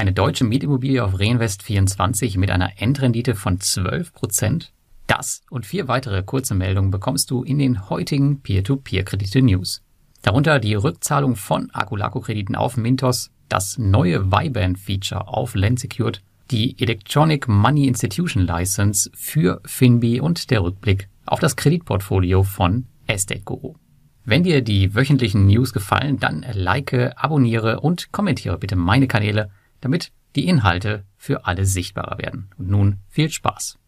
Eine deutsche Mietimmobilie auf Reinvest24 mit einer Endrendite von 12 Prozent? Das und vier weitere kurze Meldungen bekommst du in den heutigen Peer-to-Peer-Kredite-News. Darunter die Rückzahlung von Akulaku-Krediten auf Mintos, das neue VIBAN-Feature auf Lensecured, die Electronic Money Institution License für Finbi und der Rückblick auf das Kreditportfolio von Estate Guru. Wenn dir die wöchentlichen News gefallen, dann like, abonniere und kommentiere bitte meine Kanäle, damit die Inhalte für alle sichtbarer werden. Und nun viel Spaß.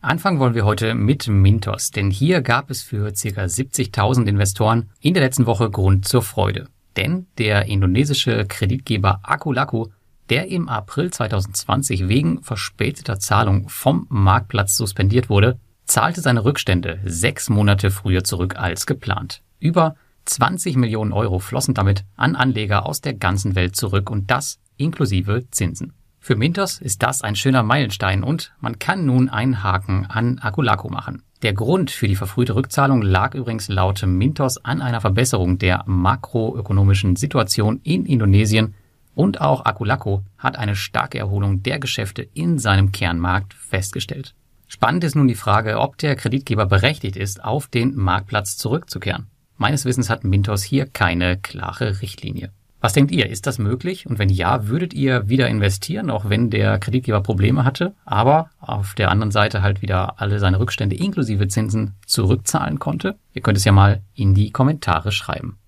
Anfangen wollen wir heute mit Mintos, denn hier gab es für ca. 70.000 Investoren in der letzten Woche Grund zur Freude. Denn der indonesische Kreditgeber Akulaku, der im April 2020 wegen verspäteter Zahlung vom Marktplatz suspendiert wurde, zahlte seine Rückstände sechs Monate früher zurück als geplant. Über 20 Millionen Euro flossen damit an Anleger aus der ganzen Welt zurück und das inklusive Zinsen. Für Mintos ist das ein schöner Meilenstein und man kann nun einen Haken an Akulaku machen. Der Grund für die verfrühte Rückzahlung lag übrigens laut Mintos an einer Verbesserung der makroökonomischen Situation in Indonesien und auch Akulaku hat eine starke Erholung der Geschäfte in seinem Kernmarkt festgestellt. Spannend ist nun die Frage, ob der Kreditgeber berechtigt ist, auf den Marktplatz zurückzukehren. Meines Wissens hat Mintos hier keine klare Richtlinie. Was denkt ihr? Ist das möglich? Und wenn ja, würdet ihr wieder investieren, auch wenn der Kreditgeber Probleme hatte, aber auf der anderen Seite halt wieder alle seine Rückstände inklusive Zinsen zurückzahlen konnte? Ihr könnt es ja mal in die Kommentare schreiben.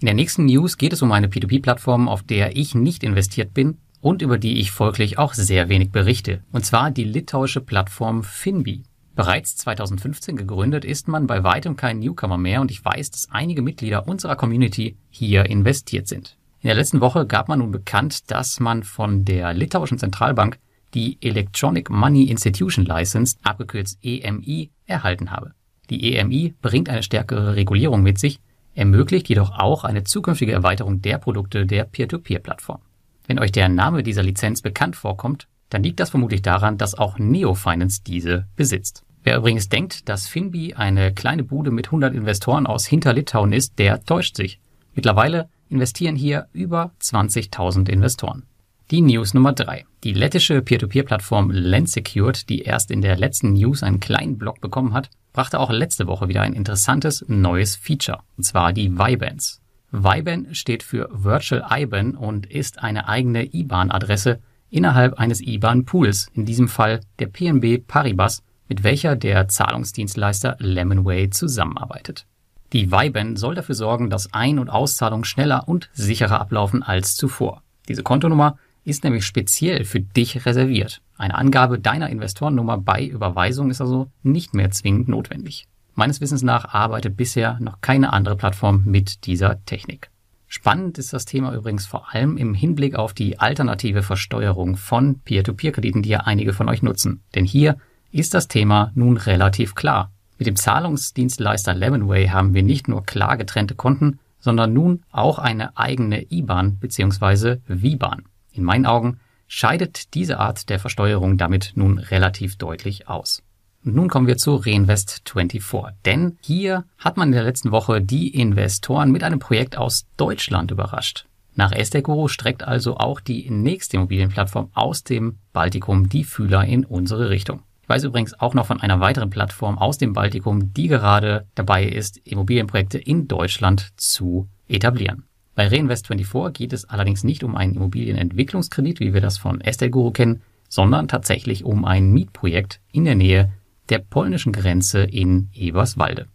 In der nächsten News geht es um eine P2P-Plattform, auf der ich nicht investiert bin und über die ich folglich auch sehr wenig berichte. Und zwar die litauische Plattform Finbi. Bereits 2015 gegründet ist man bei weitem kein Newcomer mehr und ich weiß, dass einige Mitglieder unserer Community hier investiert sind. In der letzten Woche gab man nun bekannt, dass man von der litauischen Zentralbank die Electronic Money Institution License, abgekürzt EMI, erhalten habe. Die EMI bringt eine stärkere Regulierung mit sich, ermöglicht jedoch auch eine zukünftige Erweiterung der Produkte der Peer-to-Peer-Plattform. Wenn euch der Name dieser Lizenz bekannt vorkommt, dann liegt das vermutlich daran, dass auch Neo Finance diese besitzt. Wer übrigens denkt, dass Finbi eine kleine Bude mit 100 Investoren aus Hinterlitauen ist, der täuscht sich. Mittlerweile investieren hier über 20.000 Investoren. Die News Nummer drei: Die lettische Peer-to-Peer-Plattform Lensecured, die erst in der letzten News einen kleinen Blog bekommen hat, brachte auch letzte Woche wieder ein interessantes neues Feature, und zwar die Vibans. Viban steht für Virtual IBAN und ist eine eigene IBAN-Adresse innerhalb eines IBAN-Pools, in diesem Fall der PNB Paribas, mit welcher der Zahlungsdienstleister Lemonway zusammenarbeitet. Die Viban soll dafür sorgen, dass Ein- und Auszahlungen schneller und sicherer ablaufen als zuvor. Diese Kontonummer ist nämlich speziell für dich reserviert. Eine Angabe deiner Investorennummer bei Überweisung ist also nicht mehr zwingend notwendig. Meines Wissens nach arbeitet bisher noch keine andere Plattform mit dieser Technik. Spannend ist das Thema übrigens vor allem im Hinblick auf die alternative Versteuerung von Peer-to-Peer-Krediten, die ja einige von euch nutzen. Denn hier ist das Thema nun relativ klar. Mit dem Zahlungsdienstleister Lemonway haben wir nicht nur klar getrennte Konten, sondern nun auch eine eigene IBAN bzw. VBAN. In meinen Augen scheidet diese Art der Versteuerung damit nun relativ deutlich aus. Und nun kommen wir zu Reinvest24. Denn hier hat man in der letzten Woche die Investoren mit einem Projekt aus Deutschland überrascht. Nach Esteguro streckt also auch die nächste Immobilienplattform aus dem Baltikum die Fühler in unsere Richtung. Ich weiß übrigens auch noch von einer weiteren Plattform aus dem Baltikum, die gerade dabei ist, Immobilienprojekte in Deutschland zu etablieren. Bei Reinvest24 geht es allerdings nicht um einen Immobilienentwicklungskredit, wie wir das von Esteguro kennen, sondern tatsächlich um ein Mietprojekt in der Nähe der polnischen Grenze in Eberswalde.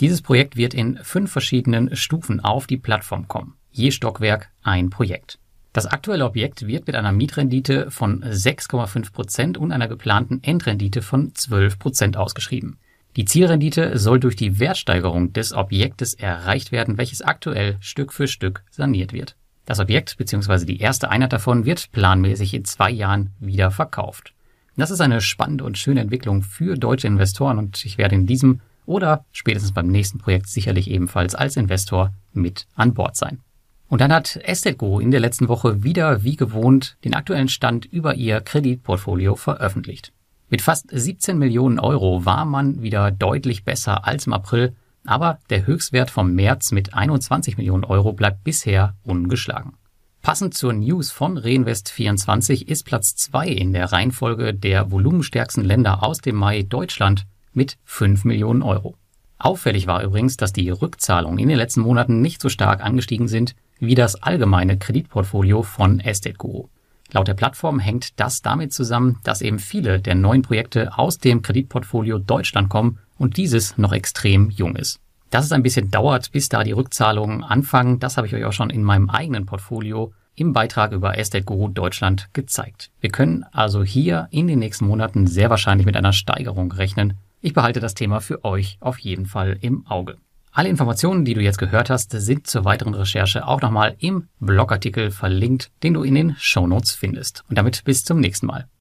Dieses Projekt wird in fünf verschiedenen Stufen auf die Plattform kommen. Je Stockwerk ein Projekt. Das aktuelle Objekt wird mit einer Mietrendite von 6,5 Prozent und einer geplanten Endrendite von 12 Prozent ausgeschrieben. Die Zielrendite soll durch die Wertsteigerung des Objektes erreicht werden, welches aktuell Stück für Stück saniert wird. Das Objekt bzw. die erste Einheit davon wird planmäßig in zwei Jahren wieder verkauft. Das ist eine spannende und schöne Entwicklung für deutsche Investoren und ich werde in diesem oder spätestens beim nächsten Projekt sicherlich ebenfalls als Investor mit an Bord sein. Und dann hat Estetgo in der letzten Woche wieder wie gewohnt den aktuellen Stand über ihr Kreditportfolio veröffentlicht. Mit fast 17 Millionen Euro war man wieder deutlich besser als im April, aber der Höchstwert vom März mit 21 Millionen Euro bleibt bisher ungeschlagen. Passend zur News von Reinvest24 ist Platz 2 in der Reihenfolge der volumenstärksten Länder aus dem Mai Deutschland mit 5 Millionen Euro. Auffällig war übrigens, dass die Rückzahlungen in den letzten Monaten nicht so stark angestiegen sind wie das allgemeine Kreditportfolio von Estate Guru. Laut der Plattform hängt das damit zusammen, dass eben viele der neuen Projekte aus dem Kreditportfolio Deutschland kommen und dieses noch extrem jung ist. Dass es ein bisschen dauert, bis da die Rückzahlungen anfangen, das habe ich euch auch schon in meinem eigenen Portfolio im Beitrag über Estate Guru Deutschland gezeigt. Wir können also hier in den nächsten Monaten sehr wahrscheinlich mit einer Steigerung rechnen. Ich behalte das Thema für euch auf jeden Fall im Auge. Alle Informationen, die du jetzt gehört hast, sind zur weiteren Recherche auch nochmal im Blogartikel verlinkt, den du in den Shownotes findest. Und damit bis zum nächsten Mal.